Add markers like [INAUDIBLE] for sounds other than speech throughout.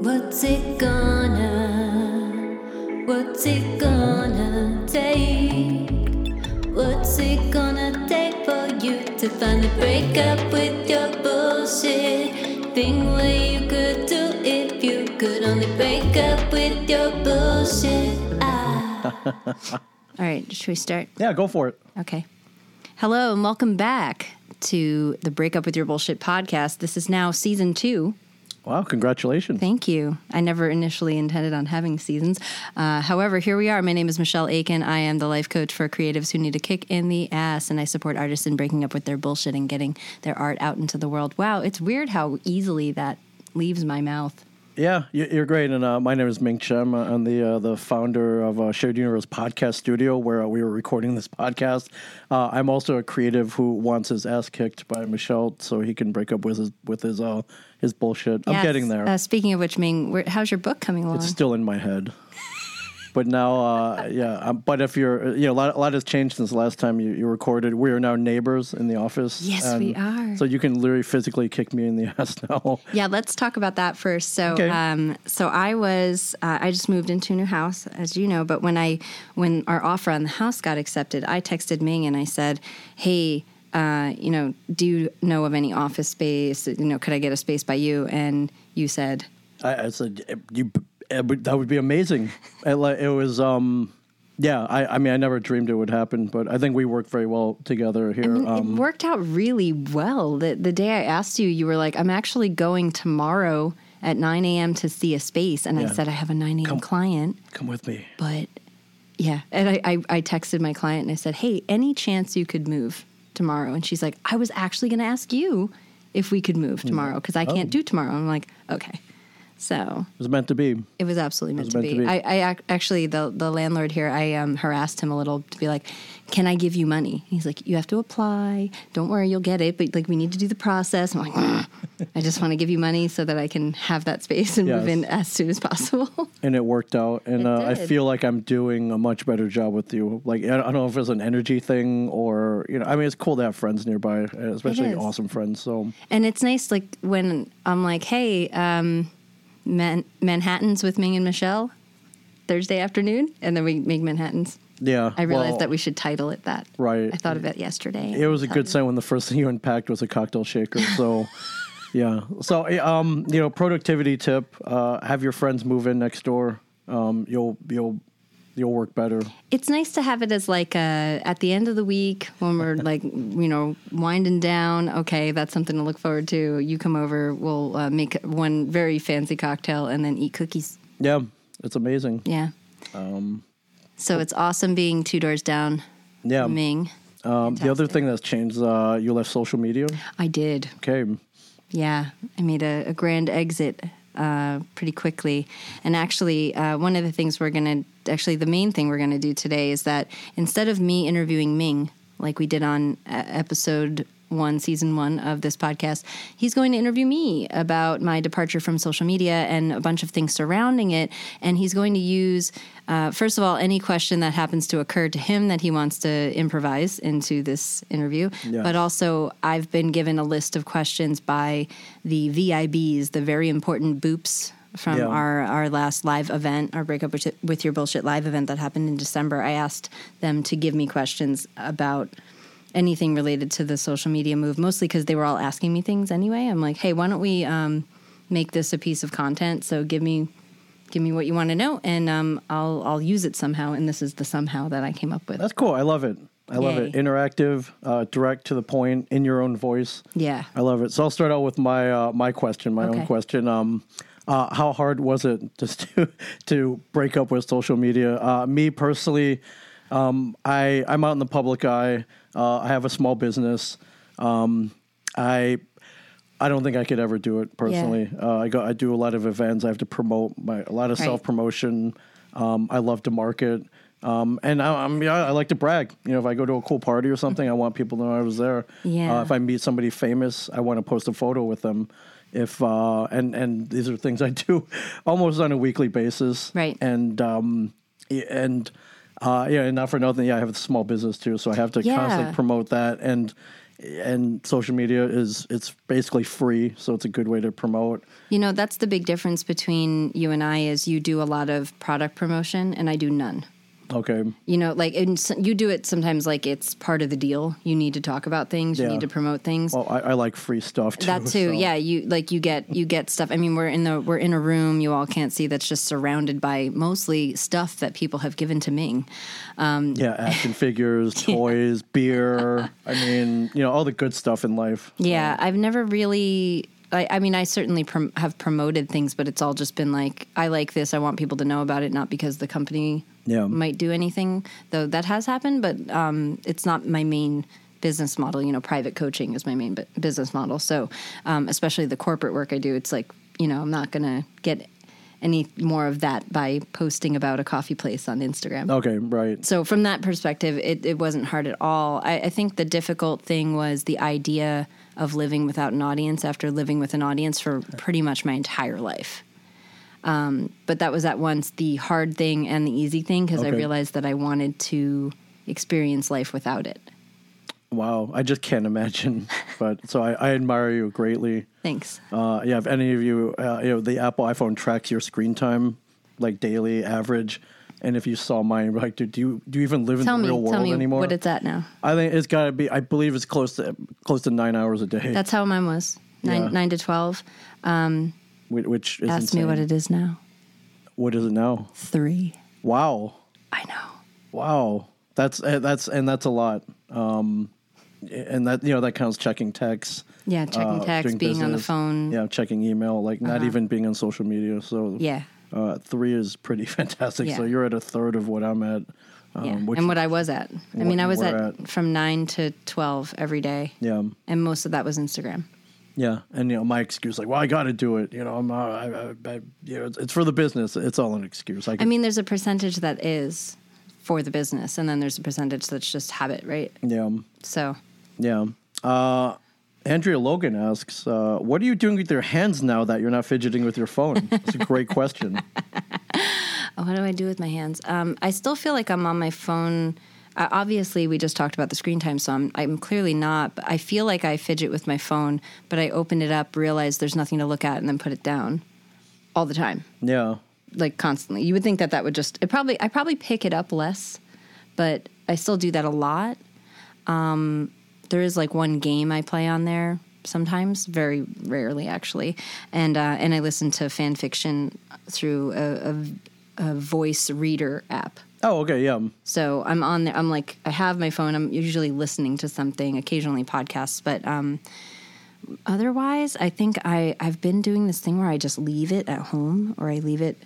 What's it gonna? What's it gonna take? What's it gonna take for you to finally break up with your bullshit? Thing where you could do if you could only break up with your bullshit. Ah. [LAUGHS] All right, should we start? Yeah, go for it. Okay. Hello and welcome back to the Break Up with Your Bullshit podcast. This is now season two. Wow, congratulations. Thank you. I never initially intended on having seasons. Uh, however, here we are. My name is Michelle Aiken. I am the life coach for creatives who need a kick in the ass, and I support artists in breaking up with their bullshit and getting their art out into the world. Wow, it's weird how easily that leaves my mouth. Yeah, you- you're great. And uh, my name is Ming Chen. I'm the uh, the founder of uh, Shared Universe Podcast Studio, where uh, we were recording this podcast. Uh, I'm also a creative who wants his ass kicked by Michelle, so he can break up with his with his uh his bullshit. I'm Yes. getting there. Uh, speaking of which, Ming, where, how's your book coming along? It's still in my head. But now, uh, yeah. Um, but if you're, you know, a lot, a lot has changed since the last time you, you recorded. We are now neighbors in the office. Yes, we and are. So you can literally physically kick me in the [LAUGHS] ass now. Yeah, let's talk about that first. So, Okay. um, so I was, uh, I just moved into a new house, as you know. But when I, when our offer on the house got accepted, I texted Ming and I said, "Hey, uh, you know, do you know of any office space? You know, could I get a space by you?" And you said, I, I said, "Eh, you, that would be amazing. It, it was, um, yeah. I, I mean, I never dreamed it would happen, but I think we worked very well together here. I mean, um, it worked out really well. The the day I asked you, you were like, "I'm actually going tomorrow at 9 a.m. to see a space," and I said, "I have a 9 a.m. client." come with me. but yeah and I, I i texted my client and i said hey any chance you could move tomorrow. And she's like i was actually going to ask you if we could move tomorrow because i can't Oh. do tomorrow. I'm like okay so It was meant to be. it was absolutely meant, was to, meant be. to be. I, I ac- actually the the landlord here i um, harassed him a little to be like can i give you money he's like you have to apply don't worry you'll get it but like we need to do the process i'm like "Mm, i just want to give you money so that i can have that space and move in as soon as possible [LAUGHS] and it worked out. And uh, I feel like I'm doing a much better job with you. Like I don't know if it's an energy thing or you know. I mean, it's cool to have friends nearby, especially awesome friends. So And it's nice, like when I'm like, "Hey, um, Man- Manhattan's with Ming and Michelle Thursday afternoon," and then we make Manhattan's. yeah, I realized well, that we should title it that. Right. I thought of it yesterday. It was a good sign when the first thing you unpacked was a cocktail shaker. So. [LAUGHS] Yeah. So, um, you know, productivity tip: uh, have your friends move in next door. Um, you'll you'll you'll work better. It's nice to have it as like a, at the end of the week when we're [LAUGHS] like, you know, winding down. Okay, that's something to look forward to. You come over, we'll uh, make one very fancy cocktail and then eat cookies. Yeah, it's amazing. Yeah. Um, so it's awesome being two doors down, Yeah. Ming. Um, the other thing that's changed, uh, you left social media. I did. Okay. Yeah, I made a, a grand exit uh, pretty quickly. And actually, uh, one of the things we're going to, actually, the main thing we're going to do today is that instead of me interviewing Ming, like we did on uh, episode one, season one of this podcast, he's going to interview me about my departure from social media and a bunch of things surrounding it. And he's going to use, uh, first of all, any question that happens to occur to him that he wants to improvise into this interview. But also, I've been given a list of questions by the VIBs, the very important boops from Yeah. our, our last live event, our breakup with, with your bullshit live event that happened in December. I asked them to give me questions about anything related to the social media move, mostly because they were all asking me things anyway. I'm like, hey, why don't we um, make this a piece of content? So give me give me what you want to know, and um, I'll I'll use it somehow. And this is the somehow that I came up with. That's cool. I love it. I love it. Interactive, uh, direct to the point, in your own voice. yeah. I love it. So I'll start out with my uh, my question, my Okay. own question. Um, uh, how hard was it just [LAUGHS] to to break up with social media? Uh, me personally, um, I I'm out in the public eye. Uh, I have a small business. Um, I I don't think I could ever do it personally. Uh, I go I do a lot of events. I have to promote my a lot of Right. self promotion. Um, I love to market. Um, and I, I'm, yeah, I like to brag. You know, if I go to a cool party or something, I want people to know I was there. Yeah. Uh, if I meet somebody famous, I want to post a photo with them. If uh, and and these are things I do [LAUGHS] almost on a weekly basis. Right. And um, and uh, yeah, and not for nothing. Yeah, I have a small business too, so I have to Yeah. constantly promote that. And and social media is it's basically free, so it's a good way to promote. You know, that's the big difference between you and I is you do a lot of product promotion and I do none. Okay. You know, like and s- you do it sometimes like it's part of the deal. You need to talk about things, you need to promote things. Well, I, I like free stuff too. that too so- yeah you like you get you get stuff i mean we're in the we're in a room you all can't see that's just surrounded by mostly stuff that people have given to ming um, Yeah, action [LAUGHS] figures, toys, beer. I mean, you know, all the good stuff in life. yeah i've never really I, I mean, I certainly prom- have promoted things, but it's all just been like, I like this. I want people to know about it, not because the company Yeah. might do anything, though that has happened, but um, it's not my main business model. You know, private coaching is my main bu- business model. So, um, especially the corporate work I do, it's like, you know, I'm not going to get any more of that by posting about a coffee place on Instagram. Okay, right. So from that perspective, it, it wasn't hard at all. I, I think the difficult thing was the idea of living without an audience after living with an audience for pretty much my entire life. Um, but that was at once the hard thing and the easy thing because I realized that I wanted to experience life without it. Wow, I just can't imagine. [LAUGHS] But so I, I admire you greatly. Thanks. Uh, yeah, if any of you, uh, you know, the Apple iPhone tracks your screen time, like daily average. And if you saw mine, like, dude, do you do you even live in the me, real world tell me anymore? what it's at now. I think it's got to be. I believe it's close to close to nine hours a day. That's how mine was nine Yeah. nine to twelve. which, which is Ask me what it is now. What is it now? Three. Wow, I know. wow. That's uh, that's and that's a lot. Um, and that you know that counts checking texts. Yeah, checking uh, text, doing being on the phone. Yeah, checking email, like not even being on social media. So Yeah. Uh, three is pretty [LAUGHS] fantastic. So you're at a third of what I'm at. Um, yeah. which, and what I was at. I mean, I was at, at. from nine to twelve every day, yeah, and most of that was Instagram. yeah, and you know my excuse like, well, I got to do it. You know, I'm, uh, I, I, I, you know, it's, it's for the business. It's all an excuse. I, I mean, there's a percentage that is for the business, and then there's a percentage that's just habit, right? yeah, So, yeah. Uh, Andrea Logan asks, uh, "What are you doing with your hands now that you're not fidgeting with your phone?" It's a great question. oh, [LAUGHS] what do I do with my hands? Um, I still feel like I'm on my phone. Uh, obviously, we just talked about the screen time, so I'm, I'm clearly not. But I feel like I fidget with my phone, but I open it up, realize there's nothing to look at, and then put it down all the time. Yeah, like constantly. You would think that that would just it probably I probably pick it up less, but I still do that a lot. Um, there is like one game I play on there sometimes, very rarely actually, and uh, and I listen to fan fiction through a, a, a voice reader app. Oh, okay, yeah. So I'm on there. I'm like, I have my phone. I'm usually listening to something, occasionally podcasts, but um, otherwise, I think I I've been doing this thing where I just leave it at home, or I leave it.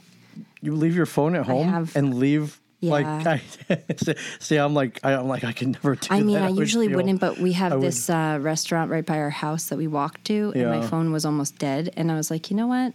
You leave your phone at home have- and leave. Like, Yeah. I, [LAUGHS] see, I'm like, I, I'm like, I can never do that. I mean, that. I would usually feel- wouldn't, but we have I this uh, restaurant right by our house that we walk to, and my phone was almost dead. And I was like, you know what?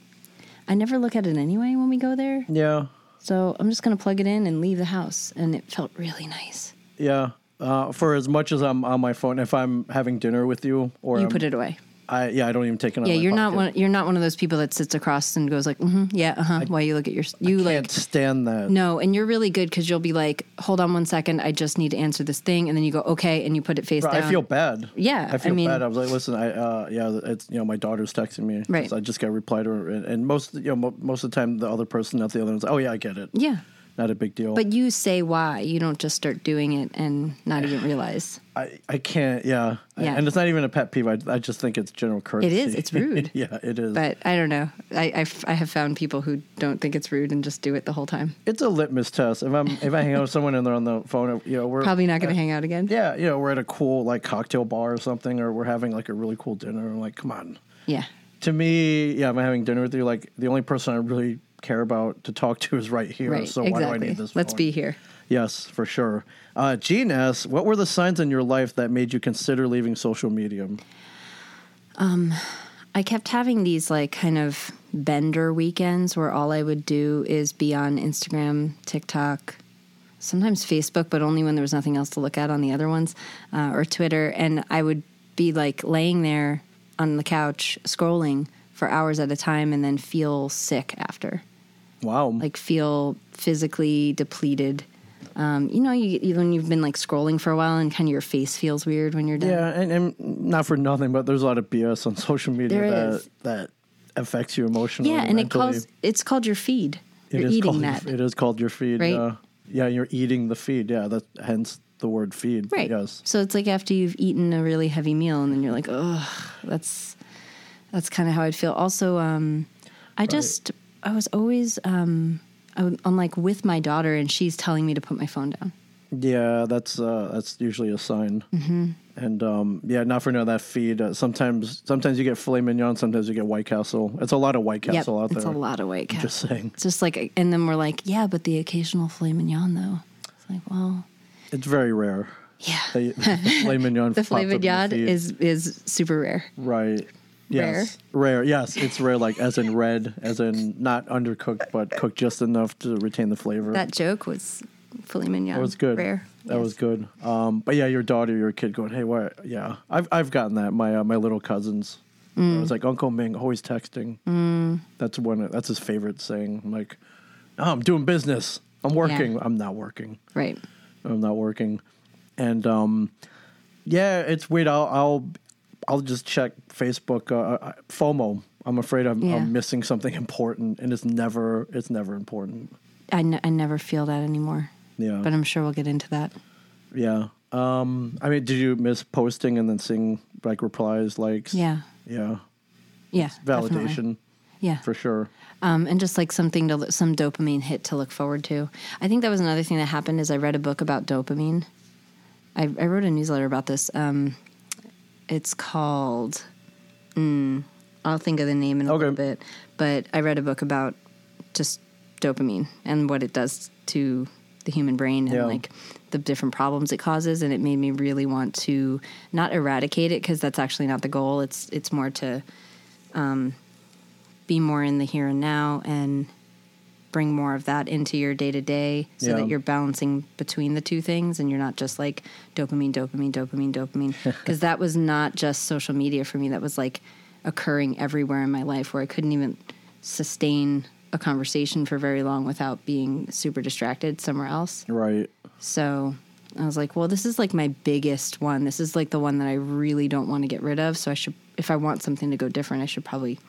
I never look at it anyway when we go there. Yeah, So I'm just going to plug it in and leave the house. And it felt really nice. yeah. Uh, for as much as I'm on my phone, if I'm having dinner with you, or You I'm- put it away. I yeah, I don't even take it. Yeah, you're not pocket. one. You're not one of those people that sits across and goes like, mm-hmm, "Yeah, uh huh." While you look at your, you Can't like stand that. no, and you're really good because you'll be like, "Hold on one second, I just need to answer this thing," and then you go, "Okay," and you put it face Bro, down. I feel bad. Yeah, I feel I mean- bad. I was like, listen, I uh, yeah, it's you know, my daughter's texting me. Right. So I just got to reply to her, and, and most you know, mo- most of the time, the other person, not the other one's, oh yeah, I get it. Yeah, Not a big deal. but you say why. You don't just start doing it and not even realize. I, I can't. Yeah. I- Yeah. and it's not even a pet peeve. I, I just think it's general courtesy. It is. It's rude. [LAUGHS] yeah, it is. But I don't know. I, I I have found people who don't think it's rude and just do it the whole time. it's a litmus test. If I'm if I hang out with someone and they're on the phone, you know, we're Probably not going to hang out again. yeah, you know, we're at a cool like cocktail bar or something, or we're having like a really cool dinner. And I'm like, come on. Yeah. To me, yeah, I'm having dinner with you. Like the only person I really care about to talk to is right here. Right. So exactly. why do I need this? Let's phone? be here. Yes, for sure. Uh, Gene asks, what were the signs in your life that made you consider leaving social media? Um, I kept having these like kind of bender weekends where all I would do is be on Instagram, TikTok, sometimes Facebook, but only when there was nothing else to look at on the other ones, uh, or Twitter. And I would be like laying there on the couch scrolling for hours at a time and then feel sick after. Wow. like feel physically depleted Um, you know, you, you when you've been like scrolling for a while and kind of your face feels weird when you're done. Yeah, and, and not for nothing, but there's a lot of BS on [LAUGHS] social media There that is. that affects you emotionally. Yeah, and it calls it's called your feed. It You're eating called, that. It is called your feed. Right? Yeah, yeah, you're eating the feed. Yeah, that hence the word feed. Right. Yes. So it's like after you've eaten a really heavy meal and then you're like, oh, that's that's kind of how I'd feel. Also, um, I just I was always um, I'm like with my daughter and she's telling me to put my phone down. Yeah, that's uh, that's usually a sign. Mm-hmm. And um, yeah, not for no that feed. Uh, sometimes sometimes you get filet mignon, sometimes you get White Castle. It's a lot of White Castle yep, out there. it's a lot of White Castle. Just saying, It's just like, and then we're like, yeah, but the occasional filet mignon though. It's like, well, it's very rare. yeah. The, the filet mignon. [LAUGHS] the filet mignon is is super rare. right. Yes, rare. Yes, it's rare. Like as in red, as in not undercooked, but cooked just enough to retain the flavor. That joke was filet mignon. That was good. Rare. That Yes. was good. Um, but yeah, your daughter, your kid, going, hey, what? Yeah, I've I've gotten that. My uh, my little cousins. Mm. I was like Uncle Ming, always texting. Mm. That's one. That's his favorite saying. I'm like, no, I'm doing business. I'm working. I'm not working. Right. I'm not working. And um, yeah, it's weird. I'll I'll I'll just check Facebook. Uh, uh, FOMO. I'm afraid I'm, Yeah. I'm missing something important, and it's never it's never important. I, n- I never feel that anymore. Yeah. But I'm sure we'll get into that. Yeah. Um, I mean, did you miss posting and then seeing like replies, likes? Yeah. Yeah. Yeah. definitely. Validation Yeah. for sure. Um, and just like something to some dopamine hit to look forward to. I think that was another thing that happened is I read a book about dopamine. I, I wrote a newsletter about this. Um, it's called. Mm, I'll think of the name in a Okay. little bit, but I read a book about just dopamine and what it does to the human brain and Yeah. like the different problems it causes, and it made me really want to not eradicate it because that's actually not the goal. It's it's more to be more in the here and now and bring more of that into your day to day so Yeah. that you're balancing between the two things and you're not just like dopamine, dopamine, dopamine, dopamine. [LAUGHS] Because that was not just social media for me. That was like occurring everywhere in my life where I couldn't even sustain a conversation for very long without being super distracted somewhere else. Right. So I was like, well, this is like my biggest one. This is like the one that I really don't want to get rid of. So I should, if I want something to go different, I should probably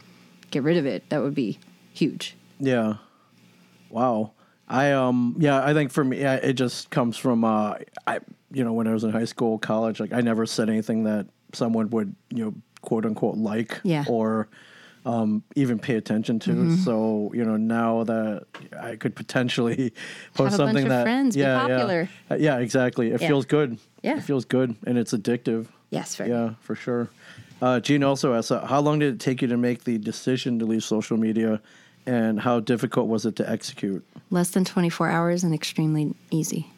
get rid of it. That would be huge. Yeah. Wow. I um yeah, I think for me it just comes from uh I you know, when I was in high school, college, like I never said anything that someone would, you know, quote unquote like Yeah. or um even pay attention to. Mm-hmm. So, you know, now that I could potentially [LAUGHS] post Have a bunch something that friends, be yeah, popular. Yeah. Uh, yeah, exactly. It Yeah. feels good. Yeah. It feels good and it's addictive. Yes, very. Yeah, for sure. Uh, Gene also asked, uh, how long did it take you to make the decision to leave social media, and how difficult was it to execute? Less than 24 hours and extremely easy.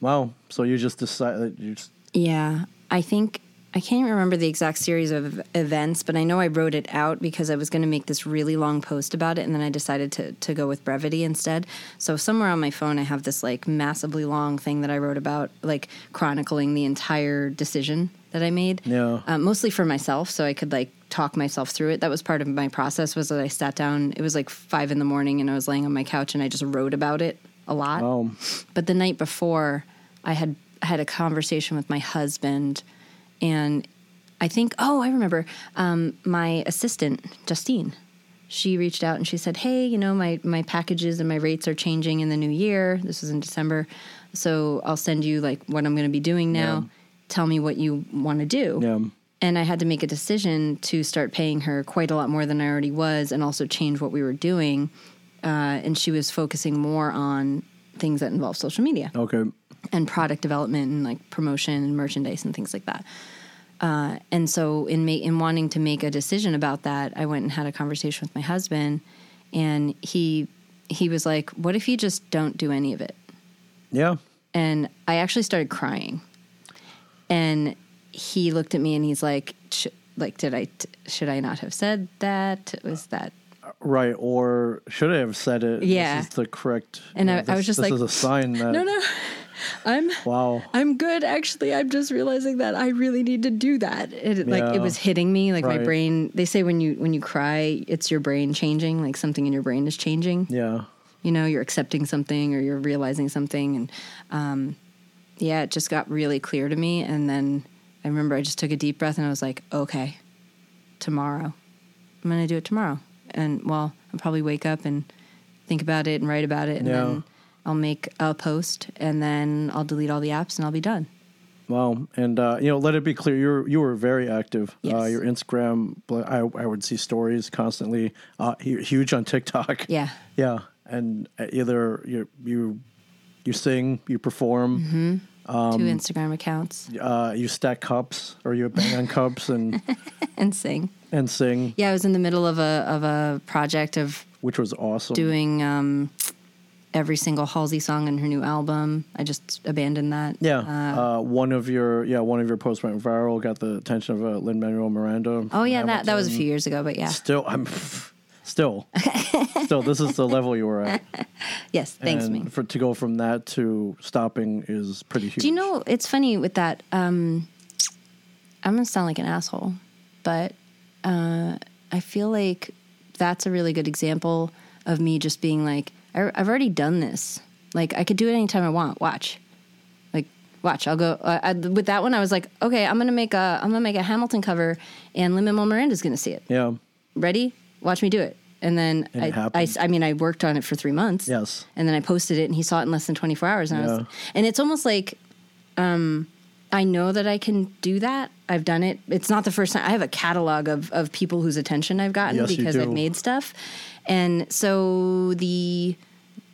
Wow. So you just decided you just Yeah. I think I can't remember the exact series of events, but I know I wrote it out because I was going to make this really long post about it, and then I decided to to go with brevity instead. So somewhere on my phone, I have this like massively long thing that I wrote about, like chronicling the entire decision that I made. Yeah. Um, mostly for myself, so I could like talk myself through it. That was part of my process. Was that I sat down. It was like five in the morning, and I was laying on my couch, and I just wrote about it a lot. um But the night before, I had had a conversation with my husband, and I think, oh, I remember um, my assistant Justine. She reached out and she said, "Hey, you know, my my packages and my rates are changing in the new year. This was in December, so I'll send you like what I'm going to be doing now. Yeah. Tell me what you want to do." yeah And I had to make a decision to start paying her quite a lot more than I already was, and also change what we were doing. Uh, and she was focusing more on things that involve social media okay and product development and like promotion and merchandise and things like that. Uh, and so, in ma- in wanting to make a decision about that, I went and had a conversation with my husband, and he he was like, "What if you just don't do any of it?" yeah and I actually started crying. And he looked at me and he's like, Sh- "Like, did I? T- should I not have said that? Was that?" right or should I have said it Yeah. this is the correct And you know, I- I was this- just this like, is a sign that No, no, I'm wow I'm good. Actually, I'm just realizing that I really need to do that. It, Like it was hitting me. Like my brain. They say when you when you cry, it's your brain changing. Like something in your brain is changing. yeah you know, you're accepting something or you're realizing something. And um, yeah, it just got really clear to me. And then I remember I just took a deep breath and I was like, okay, tomorrow. I'm going to do it tomorrow. And well, I'll probably wake up and think about it and write about it. And Yeah. then I'll make a post and then I'll delete all the apps and I'll be done. Wow, and uh, you know, let it be clear, you were you were very active. Uh, your Instagram, I, I would see stories constantly. Uh, huge on TikTok. Yeah. yeah, and uh, either you you you sing, you perform, Mm-hmm. Um, Two Instagram accounts uh, you stack cups, or you bang on [LAUGHS] cups and [LAUGHS] and sing. and sing, Yeah, I was in the middle of a of a project of which was awesome. doing um, every single Halsey song in her new album. I just abandoned that. yeah, Uh, uh, one of your yeah one of your posts went viral, got the attention of uh, Lin Manuel Miranda. oh yeah, that that was a few years ago, but yeah. Still, I'm [LAUGHS] still still. This is the [LAUGHS] level you were at. Yes, thanks, and me. for to go from that to stopping is pretty huge. Do you know it's funny with that? Um, I'm gonna sound like an asshole, but uh, I feel like that's a really good example of me just being like, I, I've already done this. Like I could do it anytime I want. Watch, like watch. I'll go uh, I, with that one. I was like, okay, I'm gonna make a I'm gonna make a Hamilton cover, and Lin Manuel Miranda's gonna see it. Yeah. Ready? Watch me do it. And then And it I, I. I mean, I worked on it for three months. Yes. And then I posted it, and he saw it in less than 24 hours. And I was, and it's almost like, um, I know that I can do that. I've done it. It's not the first time. I have a catalog of of people whose attention I've gotten Yes, because. I've made stuff, and so the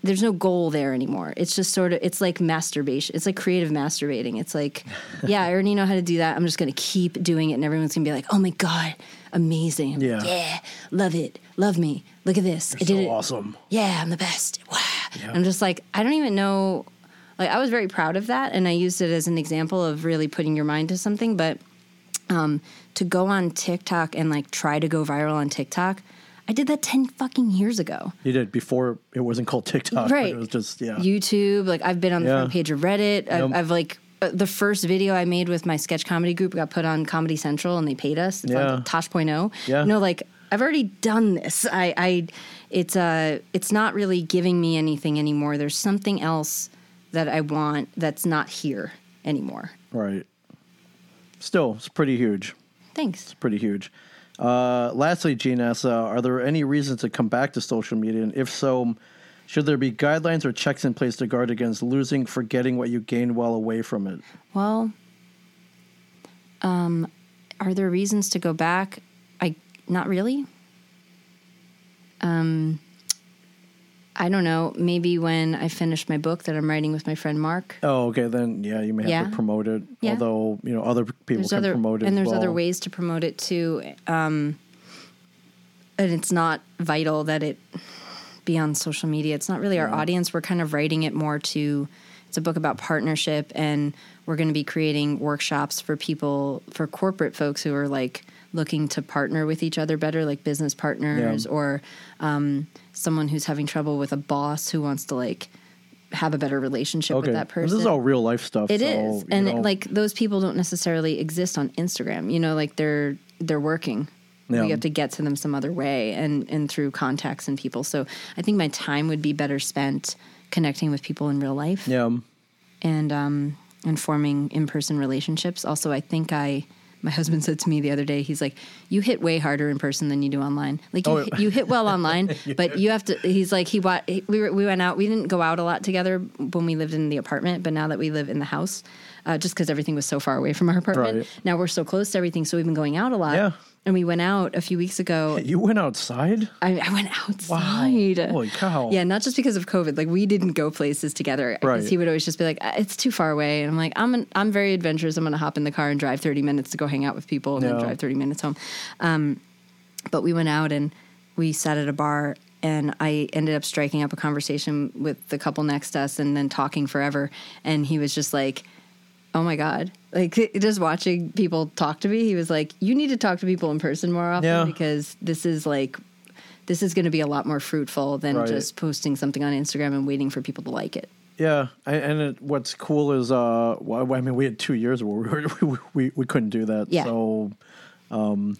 there's no goal there anymore. It's just sort of it's like masturbation. It's like creative masturbating. It's like, [LAUGHS] yeah, I already know how to do that. I'm just gonna keep doing it, and everyone's gonna be like, oh my god, amazing. Yeah. yeah, love it, love me. Look at this. I did so it. awesome. Yeah, I'm the best. Wow. I'm just like, I don't even know. Like, I was very proud of that, and I used it as an example of really putting your mind to something. But um, to go on TikTok and like try to go viral on TikTok, I did that ten fucking years ago. You did before it wasn't called TikTok. Right. It was just yeah. YouTube. Like I've been on the Yeah. front page of Reddit. I've, Yep. I've like uh, the first video I made with my sketch comedy group got put on Comedy Central and they paid us. It's Yeah. on Tosh.0. Yeah. You know, like I've already done this. I, I, it's uh, it's not really giving me anything anymore. There's something else that I want that's not here anymore. right. Still, it's pretty huge. Thanks. It's pretty huge. Uh, lastly, asks, uh, are there any reasons to come back to social media? And if so, should there be guidelines or checks in place to guard against losing, forgetting what you gained while away from it? Well, um, are there reasons to go back? I not really. Um, I don't know. Maybe when I finish my book that I'm writing with my friend Mark. Oh, okay. Then yeah, you may have Yeah. to promote it. Yeah. Although you know other people There's can other promote it, and there's other ways to promote it too. Um, and it's not vital that it be on social media. It's not really our audience. We're kind of writing it more to. It's a book about partnership, and we're going to be creating workshops for people, for corporate folks who are like looking to partner with each other better, like business partners, Yeah. or um, someone who's having trouble with a boss who wants to like have a better relationship Okay, with that And person. this is all real life stuff. It so, is, and know, like those people don't necessarily exist on Instagram. You know, like they're they're working. Yeah. We have to get to them some other way, and and through contacts and people. So I think my time would be better spent connecting with people in real life yeah, and um and forming in person relationships. Also, I think I. My husband said to me the other day, he's like, "You hit way harder in person than you do online. Like you, Oh, hit, you hit well online, [LAUGHS] but you have to." He's like, "He wa- we were we went out. We didn't go out a lot together when we lived in the apartment, but now that we live in the house, uh, just because everything was so far away from our apartment, Right. now we're so close to everything. So we've been going out a lot. Yeah. And we went out a few weeks ago. [LAUGHS] you went outside. I, I went outside. Holy cow! Yeah, not just because of COVID. Like we didn't go places together. Because Right. he would always just be like, "Uh, "It's too far away," and I'm like, "I'm an, I'm very adventurous. I'm going to hop in the car and drive 30 minutes to go hang out with people, and then drive 30 minutes home." Um, but we went out and we sat at a bar, and I ended up striking up a conversation with the couple next to us, and then talking forever. And he was just like, "Oh my god!" Like [LAUGHS] just watching people talk to me, he was like, "You need to talk to people in person more often Yeah. because this is like." This is going to be a lot more fruitful than Right. just posting something on Instagram and waiting for people to like it. Yeah, I, and it, what's cool is, uh, well, I mean, we had two years where we, were, [LAUGHS] we, we we couldn't do that. Yeah. So,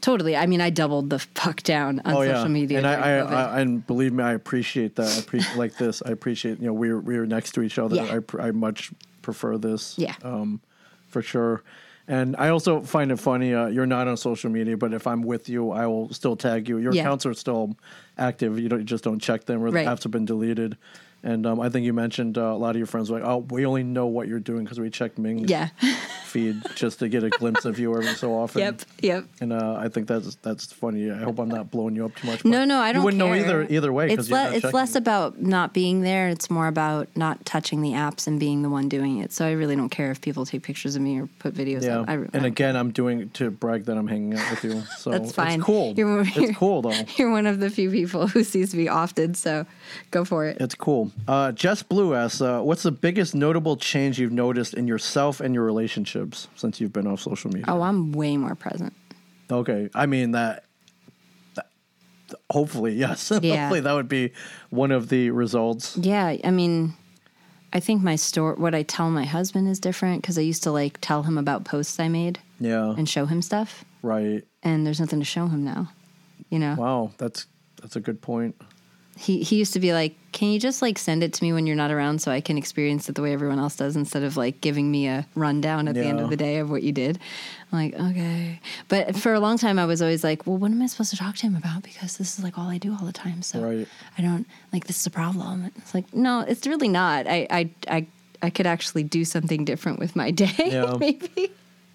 totally. I mean, I doubled the fuck down on social media. Oh, and I, I, I, and believe me, I appreciate that. I appreciate [LAUGHS] like this. I appreciate you know we're we're next to each other. Yeah. I I much prefer this. Yeah. Um, for sure. And I also find it funny. Uh, you're not on social media, but if I'm with you, I will still tag you. Your Yeah. accounts are still active. You don't you just don't check them, or Right. the apps have been deleted. And um, I think you mentioned uh, a lot of your friends were like, "Oh, we only know what you're doing because we check Ming's yeah. [LAUGHS] feed just to get a glimpse of you every so often." yep. Yep. And uh, I think that's that's funny. I hope I'm not blowing you up too much. No, no, I don't. You wouldn't know either either way. It's you're le- it's less about not being there. It's more about not touching the apps and being the one doing it. So I really don't care if people take pictures of me or put videos Yeah, up. I, I and again, I'm doing it to brag that I'm hanging out with you. [LAUGHS] So That's fine. It's cool. You're- it's cool though. [LAUGHS] You're one of the few people who sees me often, so go for it. It's cool. Uh, Jess Blue asks, uh, "What's the biggest notable change you've noticed in yourself and your relationships since you've been off social media?" Oh, I'm way more present. Okay, I mean that. that- hopefully, yes. [LAUGHS] Yeah. hopefully, that would be one of the results. Yeah, I mean, I think my story, what I tell my husband is different because I used to like tell him about posts I made Yeah. and show him stuff, right. and there's nothing to show him now. You know, Wow. That's that's a good point. He he used to be like, "Can you just like send it to me when you're not around so I can experience it the way everyone else does instead of like giving me a rundown at the end of the day of what you did?" I'm like, "Okay." But for a long time I was always like, "Well, what am I supposed to talk to him about because this is like all I do all the time." So Right. I don't like this is a problem. It's like, "No, it's really not. I I I I could actually do something different with my day [LAUGHS] Yeah. maybe."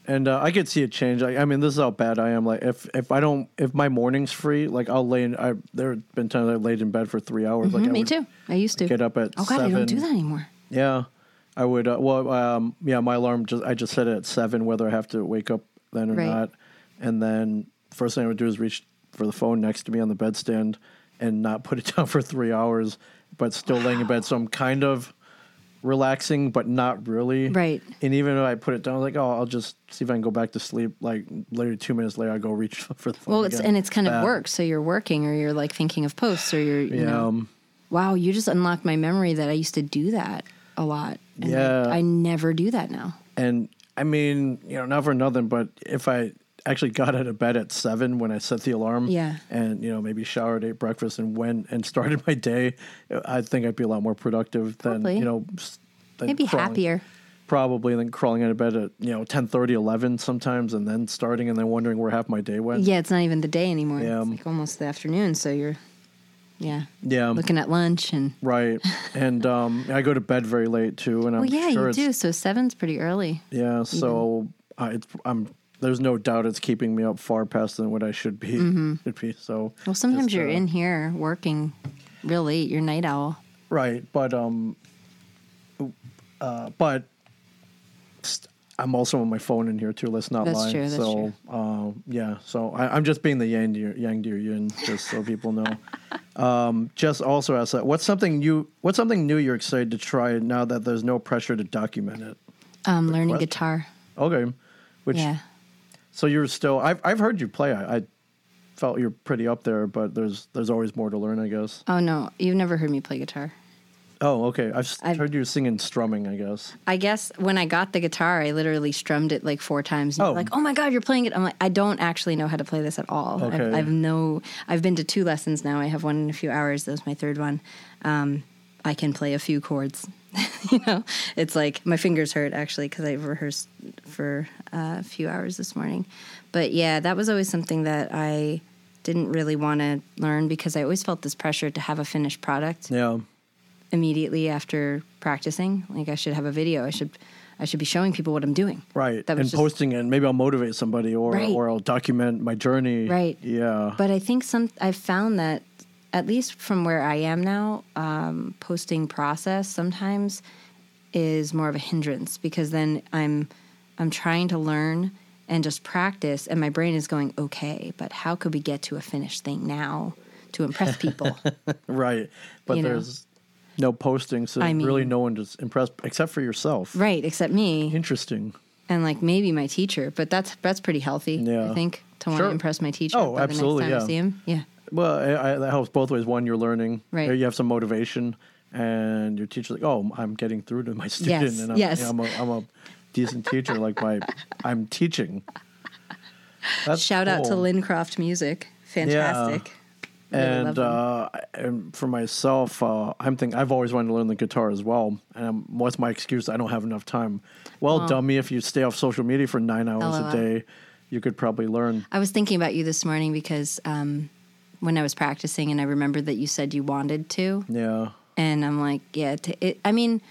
And uh, I could see a change. I, I mean, this is how bad I am. Like, if if I don't, if my morning's free, like I'll lay in. I there have been times I laid in bed for three hours. Like I Mm, me too. I used to Get up at Oh god, I don't do that anymore. Yeah, I would. Uh, well, um, yeah, my alarm just I just set it at seven, whether I have to wake up then or Right. not. And then first thing I would do is reach for the phone next to me on the bedstand and not put it [LAUGHS] down for three hours, but still laying in bed. So I'm kind of relaxing, but not really. Right. And even if I put it down, I was like, oh, I'll just see if I can go back to sleep. Like literally two minutes later, I go reach [LAUGHS] for the phone. Well, it's again. and it's kind of work. So you're working, or you're like thinking of posts, or you're you Yeah. know. um, Wow, you just unlocked my memory that I used to do that a lot. And Yeah. I, I never do that now. And I mean, you know, not for nothing, but if I actually got out of bed at seven when I set the alarm, Yeah. and you know maybe showered, ate breakfast, and went and started [LAUGHS] my day, I think I'd be a lot more productive than Probably. you know, than Maybe crawling- happier. Probably than crawling out of bed at you know 10, 11 sometimes, and then starting and then wondering where half my day went. Yeah, it's not even the day anymore. Yeah. It's like almost the afternoon. So you're, yeah, Yeah, looking at lunch and. right. [LAUGHS] and um, I go to bed very late too, and I'm Well, yeah, sure you do. So seven's pretty early. Yeah, so I, it's, I'm there's no doubt it's keeping me up far past than what I should be. [LAUGHS] Should be so. Mm-hmm. Well, sometimes Jess, you're uh, in here working real late. You're night owl. right, but um, uh, but st- I'm also on my phone in here too. Let's not That's lie. true, that's so true. Uh, yeah, so I, I'm just being the yang to your, yang to your yin, just so people know. [LAUGHS] Um, just also asked that what's something you what's something new you're excited to try now that there's no pressure to document it. Um, learning question. guitar. Okay, which Yeah. So you're still. I've I've heard you play. I, I felt you're pretty up there, but there's there's always more to learn, I guess. Oh no, you've never heard me play guitar. Oh, okay. I've, I've- heard you singing strumming. I guess. I guess when I got the guitar, I literally strummed it like four times. And Oh. like, oh my god, you're playing it! I'm like, I don't actually know how to play this at all. I've, Okay. I've no. I've been to two lessons now. I have one in a few hours. That was my third one. Um, I can play a few chords. [LAUGHS] you know, it's like my fingers hurt actually because I rehearsed for uh, a few hours this morning. But yeah, that was always something that I didn't really want to learn because I always felt this pressure to have a finished product Yeah. immediately after practicing. Like I should have a video. I should I should be showing people what I'm doing. Right. That was and just- posting it. and Maybe I'll motivate somebody, or Right. or I'll document my journey. Right. Yeah. But I think some I've found that at least from where I am now, um, posting process sometimes is more of a hindrance because then I'm I'm trying to learn and just practice and my brain is going, okay, but how could we get to a finished thing now to impress people? [LAUGHS] right. But You know. there's no posting, so I really no one is impressed except for yourself. right, except me. Interesting. and like maybe my teacher, but that's that's pretty healthy. Yeah. I think to want Sure. to impress my teacher. Oh, by absolutely, The next time yeah. I see him. Yeah. Well, I, I, that helps both ways. One, you're learning. Right. You have some motivation, and your teacher's like, "Oh, I'm getting through to my [LAUGHS] student, Yes, and I'm, yes. yeah, I'm, a, I'm a decent teacher. Like my, I'm teaching." That's Shout out to cool. Lincroft Music. Fantastic. Really and uh, and for myself, uh, I'm thinking I've always wanted to learn the guitar as well. And um, what's my excuse? I don't have enough time. Well, Well- dummy, if you stay off social media for nine hours LOL. a day, you could probably learn. I was thinking about you this morning because um, when I was practicing, and I remember that you said you wanted to, Yeah, and I'm like, yeah. T- it, I mean,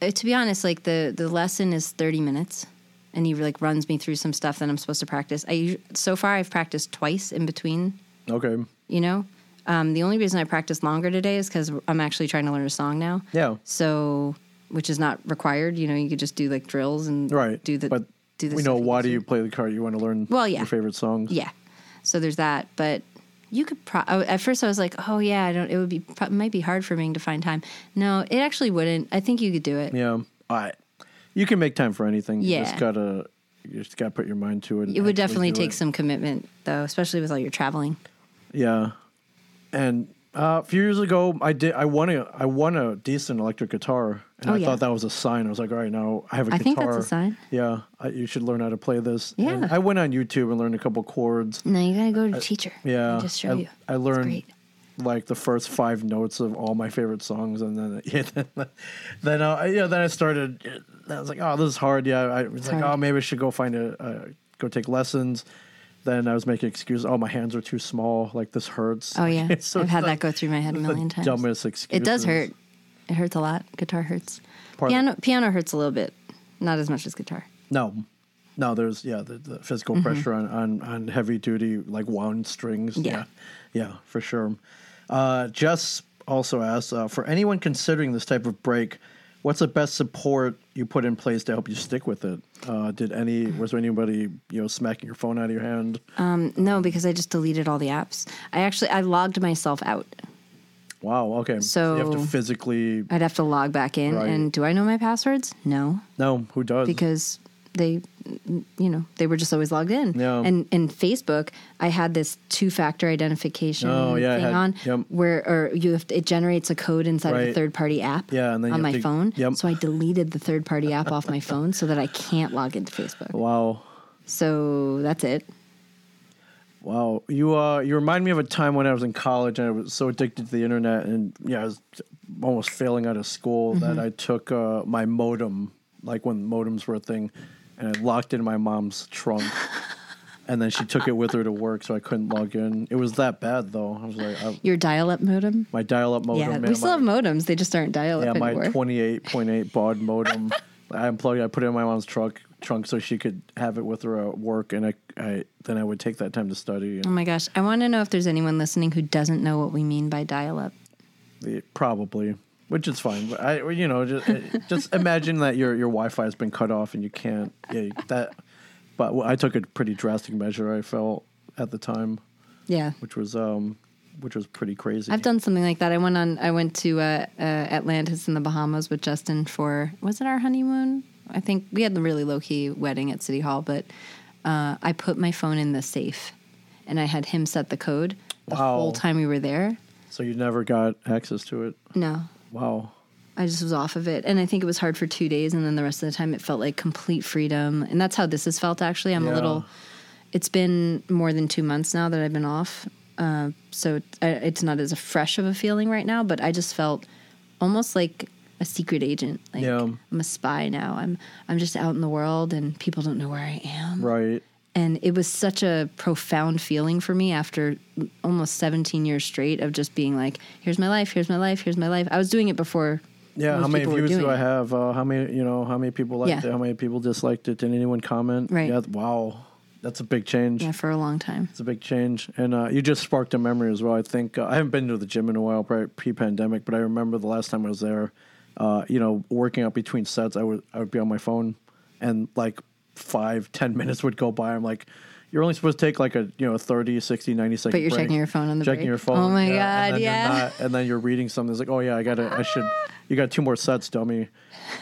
uh, to be honest, like the the lesson is 30 minutes, and he like runs me through some stuff that I'm supposed to practice. I so far I've practiced twice in between. okay, You know, um, the only reason I practiced longer today is because I'm actually trying to learn a song now. yeah, So, which is not required. You know, you could just do like drills and right. do the but do the. we know why do you play the card? You want to learn Well, yeah. your favorite songs. Yeah. So there's that, but you could. Pro- at first, I was like, "Oh yeah, I don't." It would be it might be hard for me to find time. No, it actually wouldn't. I think you could do it. yeah. I, you can make time for anything. You Yeah. just gotta, you just gotta put your mind to it. It would definitely take it. some commitment, though, especially with all your traveling. Yeah, and uh, a few years ago, I did. I won a. I won a decent electric guitar, and Oh, I yeah. thought that was a sign. I was like, all right, now I have a I guitar. I think that's a sign. Yeah, I, you should learn how to play this. Yeah. And I went on YouTube and learned a couple chords. No, you gotta go to a teacher. Yeah, just show I, you. I learned like the first five notes of all my favorite songs, and then [LAUGHS] yeah, then, then uh, yeah, then I started. I was like, oh, this is hard. Yeah, I was like, hard. oh, maybe I should go find a uh, go take lessons. Then I was making excuses. Oh, my hands are too small. Like this hurts. Oh [LAUGHS] yeah, So I've had like that go through my head a [LAUGHS] million times. Dumbest excuse. It does hurt. It hurts a lot. Guitar hurts. Part- piano piano hurts a little bit, not as much as guitar. No, no. There's yeah the, the physical pressure on, on on heavy duty like wound strings. Mm-hmm. Yeah. yeah, yeah, for sure. Uh, Jess also asks uh, for anyone considering this type of break, what's the best support you put in place to help you stick with it? Uh, did any was there anybody you know smacking your phone out of your hand? Um, no, because I just deleted all the apps. I actually I logged myself out. Wow. Okay. So you have to physically. I'd have to log back in. Right. And do I know my passwords? No, No, who does? because they, you know, they were just always logged in. Yeah. And in Facebook, I had this two-factor identification Oh, yeah, thing had- on, yep. where or you have to, it generates a code inside of a third-party app. Yeah, and then on my to- phone. yep. So I deleted the third-party app off my phone so that I can't log into Facebook. wow. So that's it. Wow, you uh, you remind me of a time when I was in college and I was so addicted to the internet and yeah, I was almost failing out of school Mm-hmm. that I took uh, my modem, like when modems were a thing, and I locked it in my mom's trunk, [LAUGHS] and then she took it with her to work, so I couldn't log in. It was that bad though. I was like, I, Your dial-up modem. my dial-up modem. yeah, man, we still my, have modems. They just aren't dial-up yeah, my twenty-eight point eight baud modem. [LAUGHS] I unplugged. it, I put it in my mom's trunk trunk so she could have it with her at work, and I, I then I would take that time to study. Oh my gosh. I want to know if there's anyone listening who doesn't know what we mean by dial up. Probably, which is fine. But I, you know, just, just imagine that your your Wi-Fi has been cut off and you can't. Yeah, that. But I took a pretty drastic measure. I felt at the time, Yeah. which was um, which was pretty crazy. I've done something like that. I went on, I went to uh, uh, Atlantis in the Bahamas with Justin for, was it our honeymoon? I think we had the really low key wedding at City Hall, but uh, I put my phone in the safe and I had him set the code the Wow. whole time we were there. So you never got access to it. No, Wow. I just was off of it. And I think it was hard for two days. And then the rest of the time it felt like complete freedom. And that's how this has felt actually. I'm a little, it's been more than two months now that I've been off. Uh, so it's not as fresh of a feeling right now, but I just felt almost like a secret agent. Like Yeah. I'm a spy now. I'm, I'm just out in the world and people don't know where I am. Right. And it was such a profound feeling for me after almost 17 years straight of just being like, here's my life, here's my life, here's my life. I was doing it before. Yeah. how many views do I have? Uh, how many? You know, how many people liked Yeah. it? How many people disliked it? Did anyone comment? Right. Yeah. Wow. That's a big change. Yeah, for a long time. It's a big change, and uh, you just sparked a memory as well. I think uh, I haven't been to the gym in a while, pre-pandemic, but I remember the last time I was there. Uh, you know, working out between sets, I would I would be on my phone, and like five, ten minutes would go by. I'm like, you're only supposed to take like a you know a 30, 60, 90 second. But you're break. checking your phone on the checking break. your phone. Oh my and God, you're yeah. not- and then you're reading something. It's like, oh yeah, I gotta, I should. You got two more sets, dummy,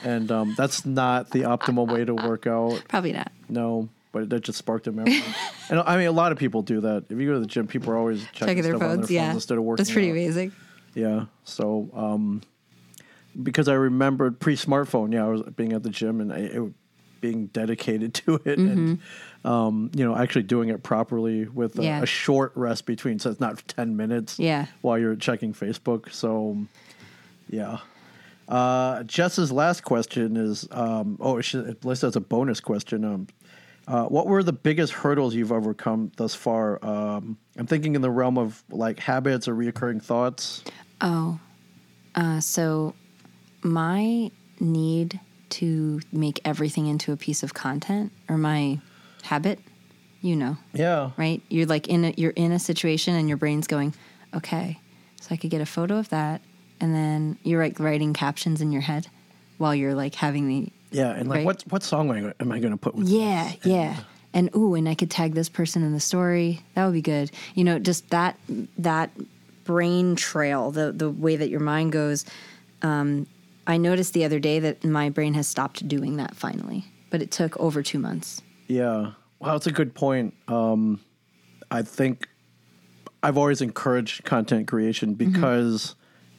and um, that's not the optimal way to work out. [LAUGHS] Probably not. No, but that just sparked a memory. [LAUGHS] and I mean, a lot of people do that. If you go to the gym, people are always checking, Checking their stuff on phones. yeah. phones instead of working. That's pretty out. amazing. Yeah. So, um, because I remembered pre-smartphone, yeah, I was being at the gym, and I, it, being dedicated [LAUGHS] to it and um, you know actually doing it properly with a, Yeah. a short rest between, so it's not ten minutes. Yeah. while you're checking Facebook. So yeah. Uh, Jess's last question is um, oh, it listed as a bonus question. Um, uh, what were the biggest hurdles you've overcome thus far? Um, I'm thinking in the realm of like habits or reoccurring thoughts. Oh, uh, so my need to make everything into a piece of content or my habit, you know, Yeah. right? You're like in a, you're in a situation and your brain's going, okay, so I could get a photo of that, and then you're like writing captions in your head while you're like having the Yeah, and like Right. what what song am I, going to put with yeah, yeah. And ooh, and I could tag this person in the story. That would be good. You know, just that that brain trail, the the way that your mind goes. Um, I noticed the other day that my brain has stopped doing that finally, but it took over two months. Yeah. Well, that's a good point. Um, I think I've always encouraged content creation Mm-hmm. because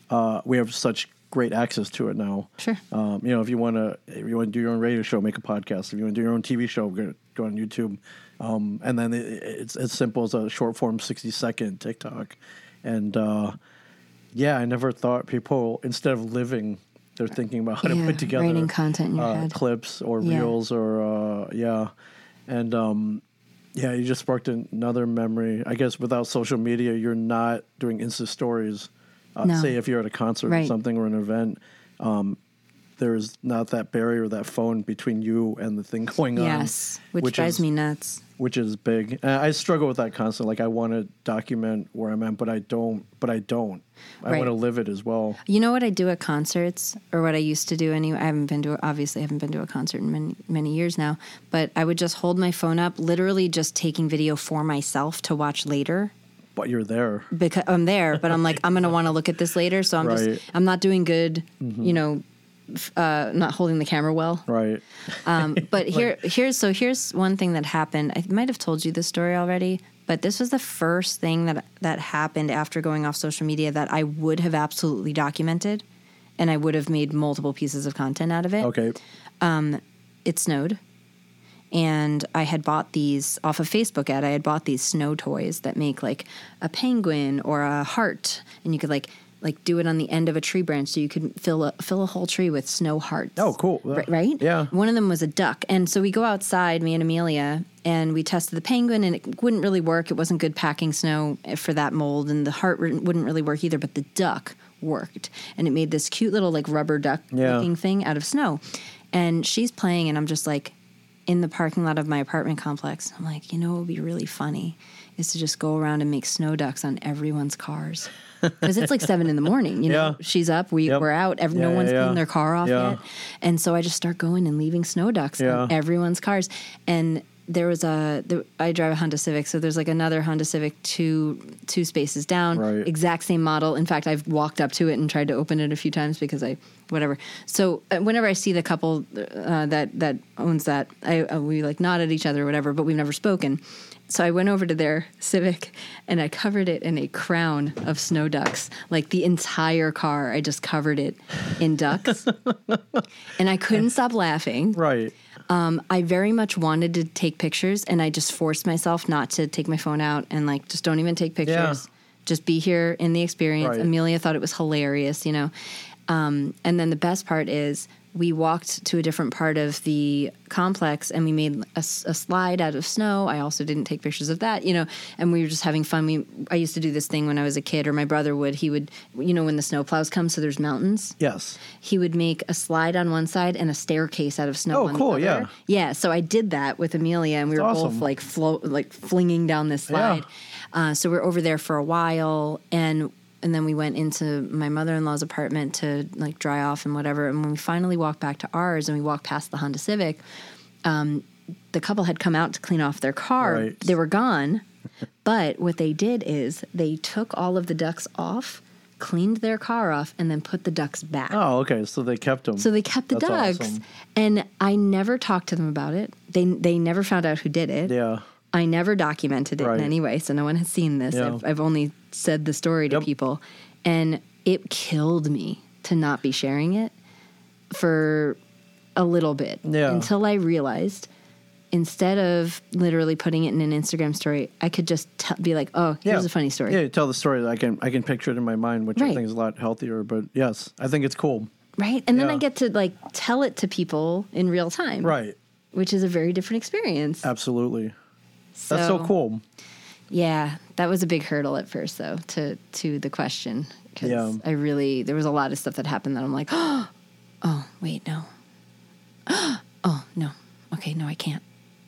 uh, we have such great access to it now. Sure. Um, you know, if you want to, if you want to do your own radio show, make a podcast. If you want to do your own TV show, go, go on YouTube. Um, and then it, it's as simple as a short form, sixty second TikTok. And uh, yeah, I never thought people instead of living, they're thinking about how to put together writing content in your uh, head. clips or Yeah. reels or uh, yeah, and um, yeah, you just sparked another memory. I guess without social media, you're not doing Insta stories. Uh, No. Say if you're at a concert or something or an event, um, there's not that barrier, that phone between you and the thing [LAUGHS] going on. yes, which, which drives is, me nuts. which is big. And I struggle with that constantly. Like I want to document where I'm at, but I don't. But I don't. I Right. want to live it as well. You know what I do at concerts, or what I used to do anyway. I haven't been to obviously I haven't been to a concert in many many years now. But I would just hold my phone up, literally just taking video for myself to watch later But you're there. because I'm there. But I'm like I'm gonna want to look at this later, so I'm [LAUGHS] Right. just I'm not doing good. Mm-hmm. You know, uh, not holding the camera well. Right. Um, [LAUGHS] but here, here's so here's one thing that happened. I might have told you this story already, but this was the first thing that that happened after going off social media that I would have absolutely documented, and I would have made multiple pieces of content out of it. Okay. It snowed, and I had bought these off of Facebook ad. I had bought these snow toys that make like a penguin or a heart, and you could like like do it on the end of a tree branch, so you could fill a fill a whole tree with snow hearts. Oh, cool. Ri- right? Yeah. One of them was a duck. And so we go outside, me and Amelia, and we tested the penguin, and it wouldn't really work. It wasn't good packing snow eh, for that mold, and the heart wouldn't wouldn't really work either, but the duck worked. And it made this cute little like rubber duck Yeah. looking thing out of snow. And she's playing, and I'm just like in the parking lot of my apartment complex. I'm like, you know it would be really funny is to just go around and make snow ducks on everyone's cars. Because it's like seven in the morning, you know. Yeah. She's up, we, Yep. we're out, every, Yeah, no one's yeah. cleaned their car off yet. And so I just start going and leaving snow ducks on everyone's cars. And there was a there, I drive a Honda Civic, so there's like another Honda Civic two two spaces down, Right. exact same model. In fact, I've walked up to it and tried to open it a few times because I whatever. So uh, whenever I see the couple uh, that that owns that, I uh, we like nod at each other or whatever, but we've never spoken. So I went over to their Civic and I covered it in a crown of snow ducks. Like the entire car, I just covered it in ducks. [LAUGHS] and I couldn't stop laughing. Right. Um, I very much wanted to take pictures, and I just forced myself not to take my phone out and like just don't even take pictures. Yeah. Just be here in the experience. Right. Amelia thought it was hilarious, you know. Um, and then the best part is we walked to a different part of the complex and we made a slide out of snow. I also didn't take pictures of that, you know, and we were just having fun. We I used to do this thing when I was a kid, or my brother would. He would, you know, when the snow plows come, so there's mountains Yes. he would make a slide on one side and a staircase out of snow. Oh, on cool, The other. yeah. yeah. So I did that with Amelia, and we were That's both like float, like flinging down this slide. Uh, so we're over there for a while, and and then we went into my mother in law's apartment to like dry off and whatever. And when we finally walked back to ours, and we walked past the Honda Civic, um, the couple had come out to clean off their car. Right. They were gone, [LAUGHS] but what they did is they took all of the ducks off. Cleaned their car off and then put the ducks back. Oh, okay. So they kept them. So they kept the That's ducks, awesome. and I never talked to them about it. They they never found out who did it. yeah. I never documented it Right. in any way, so no one has seen this. Yeah. I've, I've only said the story to Yep. people, and it killed me to not be sharing it for a little bit Yeah. until I realized instead of literally putting it in an Instagram story, I could just t- be like, "Oh, here's a funny story." Yeah, you tell the story. I can I can picture it in my mind, which I think is a lot healthier. But yes, I think it's cool. Right? And then I get to like tell it to people in real time. Right. Which is a very different experience. Absolutely. That's so cool. Yeah, that was a big hurdle at first, though, to to the question because Yeah. I really there was a lot of stuff that happened that I'm like, oh, [GASPS] oh wait, no, [GASPS] oh no, okay, no, I can't.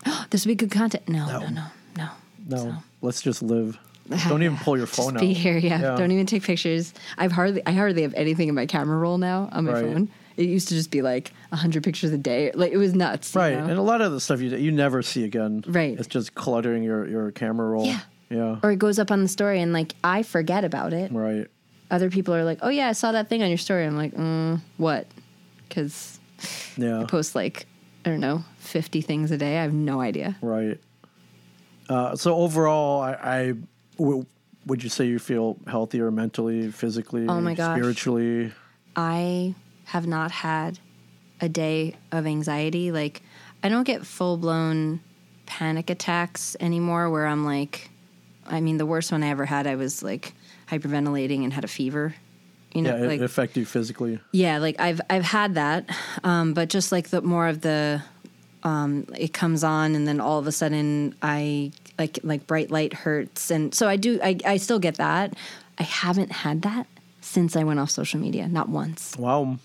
[GASPS] this would be good content. No, no, no, no. No, So- let's just live. [LAUGHS] Don't even pull your phone Just out. be here, yeah. Don't even take pictures. I've hardly, I hardly have anything in my camera roll now on my Right. phone. It used to just be like hundred pictures a day. Like it was nuts. Right, know? and a lot of the stuff you you never see again. Right. It's just cluttering your your camera roll. Yeah. Yeah. or it goes up on the story and like I forget about it. Right. Other people are like, "Oh yeah, I saw that thing on your story." I'm like, mm, "What?" Because Yeah. I post like I don't know, fifty things a day. I have no idea. Right. Uh, so overall, I, I w- would you say you feel healthier mentally, physically, Oh my gosh. spiritually? I have not had a day of anxiety. Like, I don't get full blown panic attacks anymore where I'm like, I mean, the worst one I ever had, I was like hyperventilating and had a fever. You know, yeah, it, like it affect you physically. yeah, like I've I've had that, um, but just like the more of the, um, it comes on and then all of a sudden I like like bright light hurts and so I do I I still get that. I haven't had that since I went off social media, not once. Wow,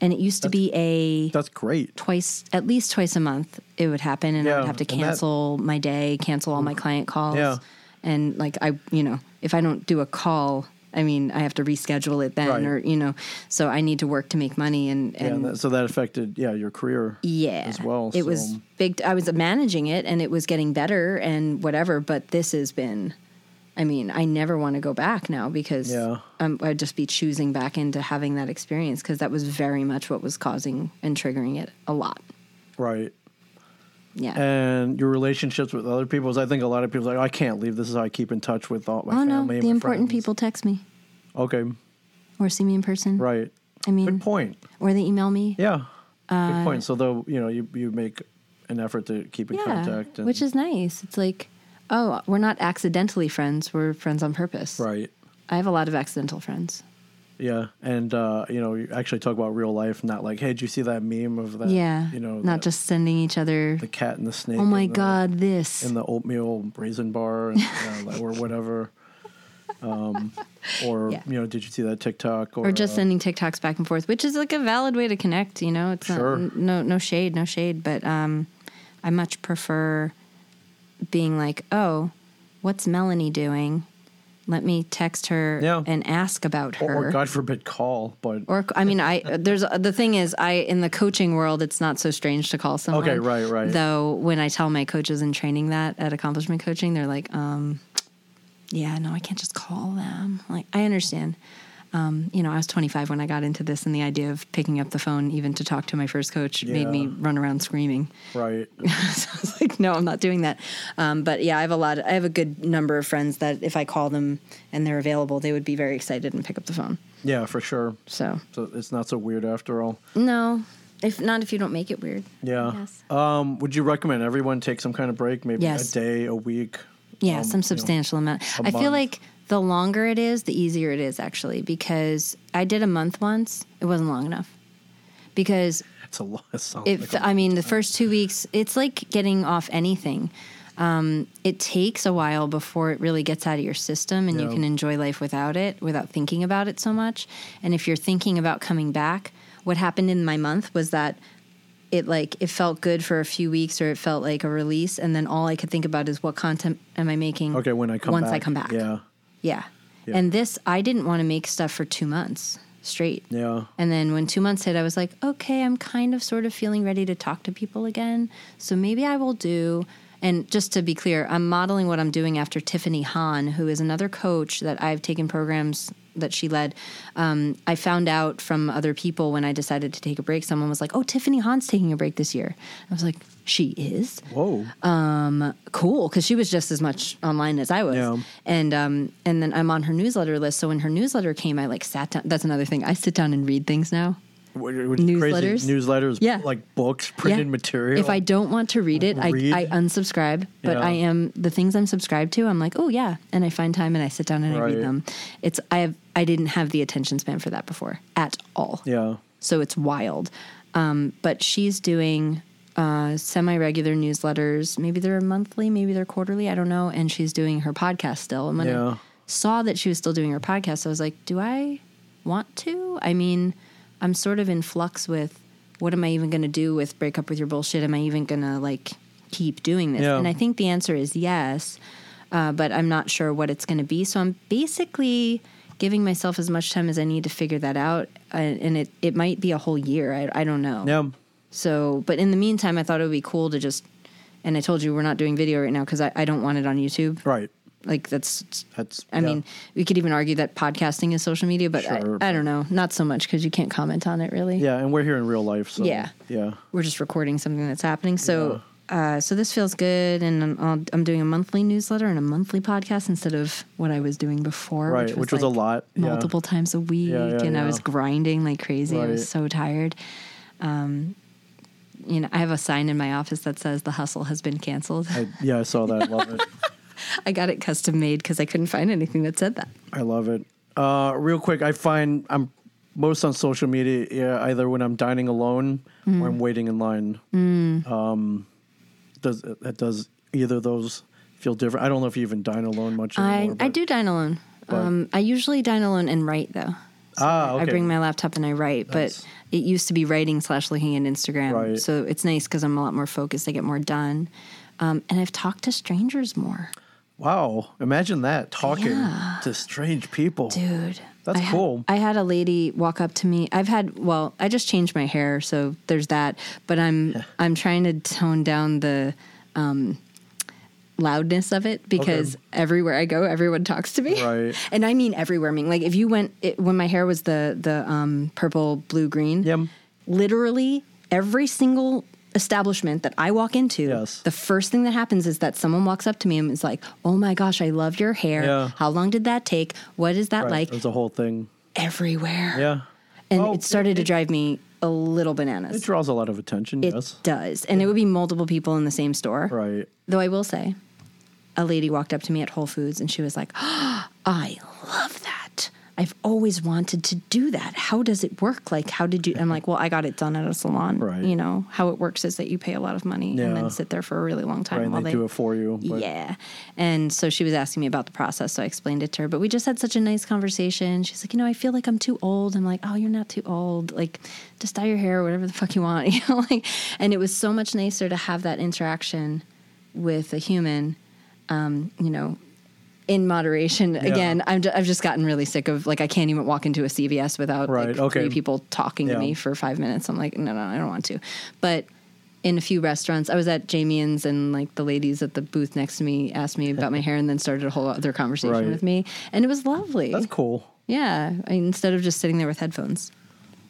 And it used to be a that's great. twice at least twice a month it would happen and i would have to and that- cancel my day, cancel all my mm. client calls. Yeah. And like I you know, if I don't do a call, I mean, I have to reschedule it then Right. or you know, so I need to work to make money and and that, so that affected yeah your career. yeah, as well, It was big. I was managing it, and it was getting better, and whatever. But this has been. I mean, I never want to go back now because Yeah. um, I'd just be choosing back into having that experience because that was very much what was causing and triggering it a lot. Right. Yeah. And your relationships with other people is I think a lot of people are like, I can't leave. This is how I keep in touch with all my oh no, family. and the important friends." people text me Okay. or see me in person. Right. I mean, Good point. or they email me. Yeah. Good point. So though, you know, you, you make an effort to keep in Uh, Yeah, contact. And, which is nice. It's like, oh, we're not accidentally friends. We're friends on purpose. right. I have a lot of accidental friends. Yeah, and uh, you know, you actually talk about real life, not like, hey, did you see that meme of that? yeah. you know, not the, just sending each other. the cat and the snake. Oh my in the- God, this. in the oatmeal raisin bar, and, like, or whatever. [LAUGHS] Um, or Yeah. you know, did you see that TikTok? Or, or just uh, sending TikToks back and forth, which is like a valid way to connect. You know, it's Sure. not no no shade, no shade, but um, I much prefer being like, oh, what's Melanie doing? Let me text her Yeah. and ask about her. or, or God forbid, call. But Or I mean, I there's the thing is, I in the coaching world, it's not so strange to call someone. Okay, right, right. Though when I tell my coaches in training that at accomplishment coaching, they're like, um, "Yeah, no, I can't just call them." Like, I understand. Um, you know, I was 25 when I got into this, and the idea of picking up the phone even to talk to my first coach made me run around screaming. right, [LAUGHS] so I was like, no, I'm not doing that. Um, but yeah, I have a lot. I have a good number of friends that if I call them and they're available, they would be very excited and pick up the phone. yeah, for sure. So So it's not so weird after all. no, if not, if you don't make it weird. Yeah. Yes. Um, would you recommend everyone take some kind of break? Maybe Yes. a day, a week. Yeah, um, you some know, substantial amount. a I feel like the longer it is, the easier it is actually because I did a month once. It wasn't long enough because It's a lot. It like a- I mean the first two weeks, it's like getting off anything. Um, it takes a while before it really gets out of your system and you can enjoy life without it, without thinking about it so much. And if you're thinking about coming back, what happened in my month was that it like it felt good for a few weeks or it felt like a release and then all I could think about is what content am I making okay, when I come once back. I come back. Yeah. Yeah. Yeah. And this I didn't want to make stuff for 2 months straight. Yeah. And then when two months hit, I was like, okay, I'm kind of sort of feeling ready to talk to people again. So maybe I will do. And just to be clear, I'm modeling what I'm doing after Tiffany Han, who is another coach that I've taken programs that she led. Um, I found out from other people when I decided to take a break, someone was like, oh, Tiffany Han's taking a break this year. I was like, she is? Whoa. Uh, cool because she was just as much online as I was. Yeah. And um and then I'm on her newsletter list. So when her newsletter came, I like sat down. That's another thing. I sit down and read things now. What- crazy Newsletters? newsletters, Yeah. like books, printed Yeah. material. If I don't want to read it, Read? I, I unsubscribe. But Yeah. I am the things I'm subscribed to. I'm like, oh yeah, and I find time and I sit down and I read them. It's I have I didn't have the attention span for that before at all. yeah, So it's wild. Um, but she's doing uh, semi regular newsletters. Maybe they're monthly, maybe they're quarterly. I don't know. And she's doing her podcast still. And when Yeah. I saw that she was still doing her podcast, I was like, do I want to? I mean, I'm sort of in flux with what am I even going to do with break up with your bullshit? Am I even going to like keep doing this? Yeah. And I think the answer is yes. Uh, but I'm not sure what it's going to be. So I'm basically giving myself as much time as I need to figure that out. Uh, and it, it might be a whole year. I, I don't know. yeah, So, but in the meantime, I thought it would be cool to just, and I told you we're not doing video right now because I, I don't want it on YouTube. right. Like that's, That's. I yeah. mean, we could even argue that podcasting is social media, but Sure, I, I don't know, not so much because you can't comment on it really. yeah, and we're here in real life, so Yeah. yeah, We're just recording something that's happening. So, uh, so this feels good, and I'm, I'll- I'm doing a monthly newsletter and a monthly podcast instead of what I was doing before, Right, which was a like lot, yeah. multiple times a week, Yeah, yeah, and I was grinding like crazy. I was so tired. Um, you know, I have a sign in my office that says the hustle has been canceled. I, yeah, I saw that. [LAUGHS] Love it. [LAUGHS] I got it custom made because I couldn't find anything that said that. I love it. Uh, real quick, I find I'm most on social media yeah, either when I'm dining alone Mm. or I'm waiting in line. Um, does that does either of those feel different? I don't know if you even dine alone much I, anymore. I but- do dine alone. Um, I usually dine alone and write though. Ah, okay. I bring my laptop and I write, Nice. but it used to be writing slash looking at Instagram. Right. So it's nice because I'm a lot more focused. I get more done. Um, and I've talked to strangers more. Wow, imagine that talking Yeah. to strange people. Dude. That's I had- cool. I had a lady walk up to me. I've had well, I just changed my hair, so there's that. But I'm I'm trying to tone down the um, loudness of it because everywhere I go, everyone talks to me. Right. [LAUGHS] And I mean everywhere. I mean, like if you went it, when my hair was the the um, purple, blue, green. Yep. Literally every single establishment that I walk into, Yes. the first thing that happens is that someone walks up to me and is like, "Oh my gosh, I love your hair. Yeah. How long did that take? What is that Right, like?" There's a whole thing. everywhere. Yeah, And Oh, it started to drive me a little bananas. it draws a lot of attention. It yes, does. And it would be multiple people in the same store. right. Though I will say, a lady walked up to me at Whole Foods and she was like, oh, [GASPS] I love that. I've always wanted to do that. How does it work? Like, how did you? I'm like, well, I got it done at a salon. Right. You know, how it works is that you pay a lot of money and then sit there for a really long time Right, while they they do it for you. But yeah. And so she was asking me about the process. So I explained it to her. But we just had such a nice conversation. She's like, you know, I feel like I'm too old. I'm like, oh, you're not too old. Like, just dye your hair, whatever the fuck you want. [LAUGHS] You know, like, and it was so much nicer to have that interaction with a human, um, you know, in moderation. Again, I'm ju- I've just gotten really sick of like I can't even walk into a CVS without Right, like okay. three people talking Yeah. to me for five minutes. I'm like, no, no, I don't want to. But in a few restaurants, I was at Jamie's and like the ladies at the booth next to me asked me about my [LAUGHS] hair and then started a whole other conversation Right. with me, and it was lovely. that's cool. Yeah, I, instead of just sitting there with headphones.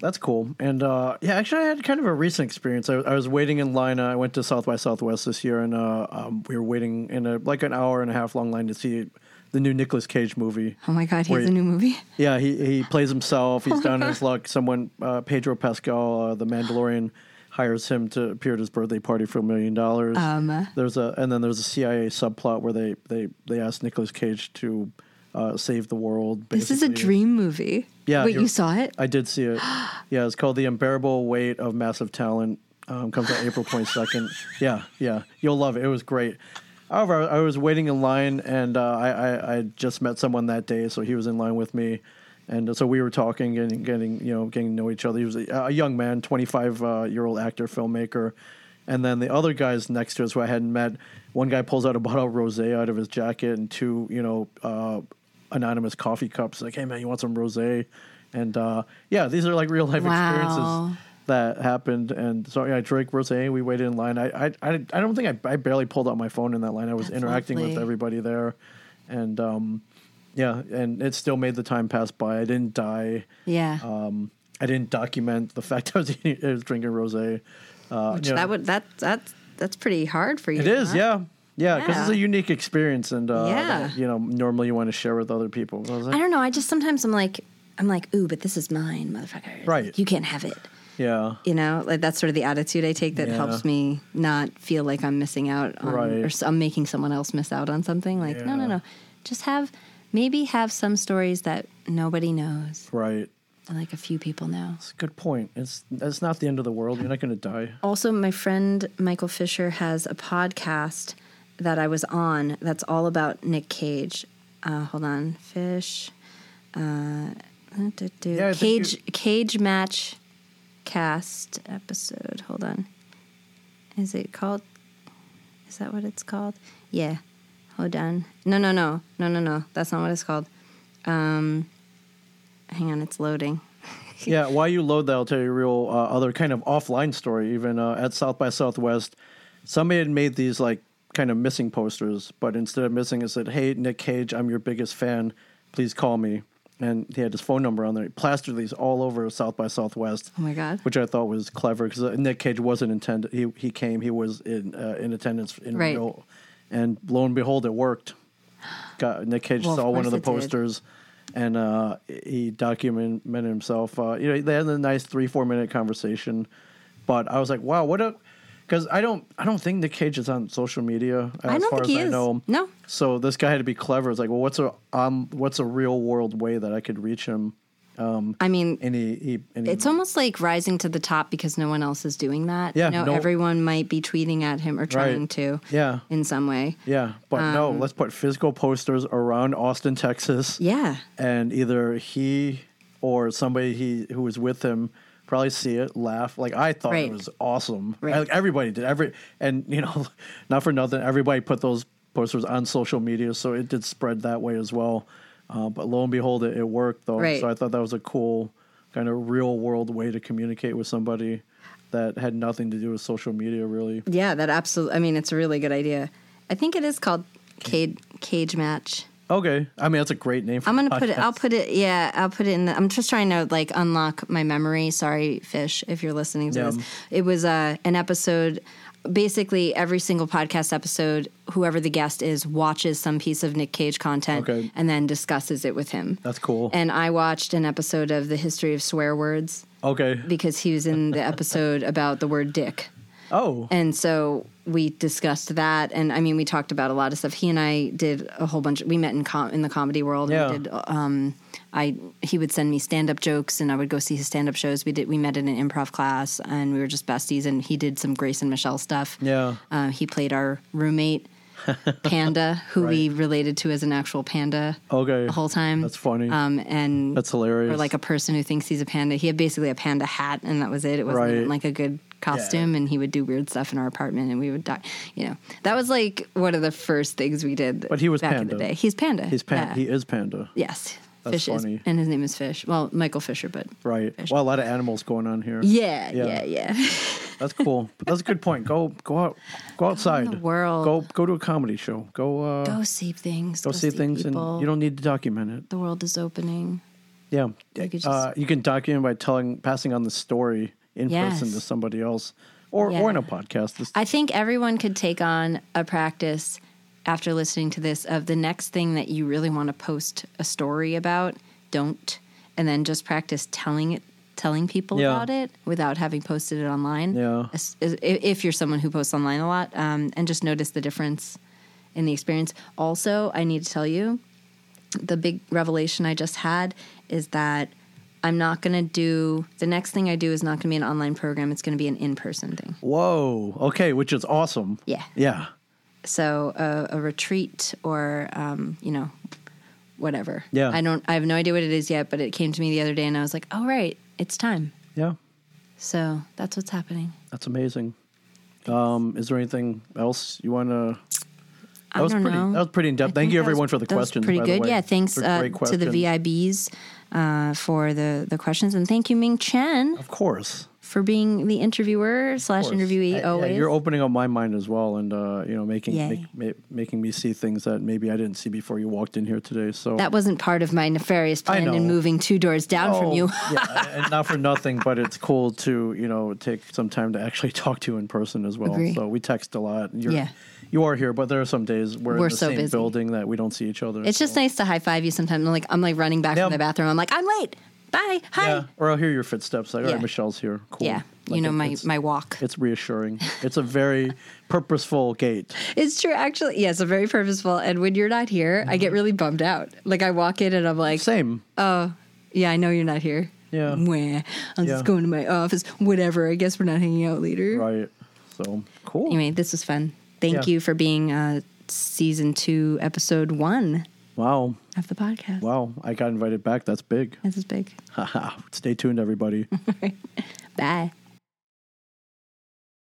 That's cool. And uh, yeah, actually, I had kind of a recent experience. I, I was waiting in line. Uh, I went to South by Southwest this year, and uh, um, we were waiting in a like an hour and a half long line to see the new Nicolas Cage movie. Oh my god, he has a new movie. [LAUGHS] Yeah, he he [LAUGHS] plays himself. He's Oh my down in his luck. Someone, uh, Pedro Pascal, uh, the Mandalorian, hires him to appear at his birthday party for a million dollars. Um. There's a and then there's a CIA subplot where they they they ask Nicolas Cage to uh, save the world. This is a dream movie. Yeah, Wait, you saw it? I did see it. [GASPS] Yeah, it's called The Unbearable Weight of Massive Talent. Um, comes out April 22nd. Yeah, yeah. You'll love it. It was great. However, I was waiting in line and uh, I, I, I just met someone that day, so he was in line with me. And so we were talking and getting, you know, getting to know each other. He was a, a young man, 25 uh, year old actor, filmmaker. And then the other guys next to us who I hadn't met, one guy pulls out a bottle of rosé out of his jacket and two, you know, uh, anonymous coffee cups. Like, hey man, you want some rosé? And uh, yeah, these are like real life Wow. experiences that happened. And so yeah, I drank rosé. We waited in line. I I I, don't think I, I barely pulled out my phone in that line. I was That's interacting with everybody there, and um, yeah, and it still made the time pass by. I didn't die. Yeah. Um, I didn't document the [LAUGHS] fact I was, eating, I was drinking rosé. Uh, Which you know, that would that that's that's pretty hard for you. it is, huh? yeah. Yeah, because it's a unique experience, and uh, Yeah. that, you know, normally you want to share with other people. I like, I don't know. I just sometimes I'm like, I'm like, ooh, but this is mine, motherfucker. Right. You can't have it. Yeah. You know, like that's sort of the attitude I take that Yeah. helps me not feel like I'm missing out on, Right. or I'm making someone else miss out on something. Like, no, no, no. Just have, maybe have some stories that nobody knows, Right. and like a few people know. It's a good point. It's it's not the end of the world. You're not going to die. Also, my friend Michael Fisher has a podcast that I was on that's all about Nick Cage. Uh, hold on, Fish. Uh, Yeah, Cage Cage Match Cast episode. Hold on. Is it called? Is that what it's called? Yeah. Hold on. No, no, no, no, no, no. That's not what it's called. Um, hang on, it's loading. [LAUGHS] yeah, while you load that, I'll tell you a real uh, other kind of offline story. Even uh, at South by Southwest, somebody had made these like kind of missing posters, but instead of missing, it said, "Hey, Nick Cage, I'm your biggest fan. Please call me." And he had his phone number on there. He plastered these all over South by Southwest. Oh my god. which I thought was clever because Nick Cage wasn't intended. He he came. He was in uh, in attendance in Right. real, and lo and behold, it worked. Got Nick Cage Well, of saw one of the it did. posters, and uh, he documented himself. Uh, you know, they had a nice three four minute conversation, but I was like, wow, what a. Because I don't, I don't think Nick Cage is on social media as I don't far think as he I is. know. No. So this guy had to be clever. It's like, well, what's a um, what's a real world way that I could reach him? I mean, And he, he, and he It's almost like rising to the top because no one else is doing that. Yeah, you know, no- everyone might be tweeting at him or trying to. Yeah. in some way. Yeah, but no, Um, let's put physical posters around Austin, Texas. Yeah, And either he or somebody he who was with him probably see it, laugh. Like I thought Right. it was awesome. Right. Like everybody did. Every and you know, [LAUGHS] not for nothing, everybody put those posters on social media, so it did spread that way as well. Uh, but lo and behold, it, it worked though. Right. So I thought that was a cool kind of real world way to communicate with somebody that had nothing to do with social media, really. yeah. That absolutely. I mean, it's a really good idea. I think it is called cage cage match. Okay, I mean that's a great name. For I'm gonna put it. I'll put it. Yeah, I'll put it in. The, I'm just trying to like unlock my memory. Sorry, fish, if you're listening to Yeah. this. It was uh, an episode. Basically, every single podcast episode, whoever the guest is watches some piece of Nick Cage content Okay. and then discusses it with him. That's cool. And I watched an episode of the history of swear words Okay. because he was in the episode about the word dick. Oh, And so we discussed that, and I mean, we talked about a lot of stuff. He and I did a whole bunch. We met in com- in the comedy world. Yeah. Did. Um, I he would send me stand up jokes, and I would go see his stand up shows. We did. We met in an improv class, and we were just besties. And he did some Grace and Michelle stuff. Yeah. Uh, he played our roommate. [LAUGHS] Panda, who we related to as an actual panda okay. the whole time. That's funny. Um, and That's hilarious. or like a person who thinks he's a panda. He had basically a panda hat, and that was it. It wasn't Right. like a good costume, and he would do weird stuff in our apartment, and we would die. You know, that was like one of the first things we did. But he was back Panda. in the day. He's panda. He's pan- Yeah. He is panda. yes, That's Fish funny. is, and his name is Fish. Well, Michael Fisher, but Right. Fish. Well, a lot of animals going on here. yeah, Yeah. yeah, yeah. [LAUGHS] That's cool. But that's a good point. Go go out go outside. the world. Go go to a comedy show. Go uh go see things. go see things people. and you don't need to document it. The world is opening. Yeah. You could uh, you can document by telling passing on the story in person to somebody else. Or Yeah. or in a podcast. I think everyone could take on a practice after listening to this of the next thing that you really want to post a story about, don't, and then just practice telling it, telling people Yeah. about it without having posted it online. Yeah. As- as- if if you're someone who posts online a lot, um, and just notice the difference in the experience. Also, I need to tell you, the big revelation I just had is that. I'm not going to do the next thing I do is not going to be an online program. It's going to be an in person thing. Whoa. Okay, which is awesome. Yeah. Yeah. So a, a retreat or um, you know whatever Yeah. i don't i have no idea what it is yet but it came to me the other day and i was like oh right it's time Yeah. so that's what's happening That's amazing. Um, is there anything else you want to? I That was don't pretty. know. That was pretty in I depth. Thank you that was- everyone for the that was questions. Pretty good, yeah. Thanks uh, to the. VIBs uh, for the the questions, and thank you Ming Chen Of course. For being the interviewer slash interviewee. Yeah, always, you're opening up my mind as well, and uh, you know, making Yay. make, making me see things that maybe I didn't see before you walked in here today. So that wasn't part of my nefarious plan in moving two doors down from Oh, you. yeah, [LAUGHS] and not for nothing, but it's cool to you know take some time to actually [LAUGHS] talk to you in person as well. Agree. So we text a lot. You're, Yeah. you are here, but there are some days we're, We're in the so same busy. building that we don't see each other. It's just nice to high five you sometimes. I'm like I'm like running back Yeah. from the bathroom. I'm like I'm late. Bye, hi. Yeah. Or I'll hear your footsteps. Like, all Yeah. right, Michelle's here. Cool. Yeah, you know it- my my walk. It's reassuring. [LAUGHS] It's a very purposeful gait. It's true, actually. Yes, I'm very purposeful. And when you're not here, I Mm-hmm. get really bummed out. Like I walk in and I'm like, Same. oh, yeah, I know you're not here. Yeah. Mwah. I'm Yeah. just going to my office. Whatever. I guess we're not hanging out later. Right. So cool. Anyway, this was fun. Thank Yeah. you for being uh, season two, episode one Wow. of the podcast. Wow. I got invited back. That's big. This is big. [LAUGHS] Stay tuned, everybody. [LAUGHS] Bye.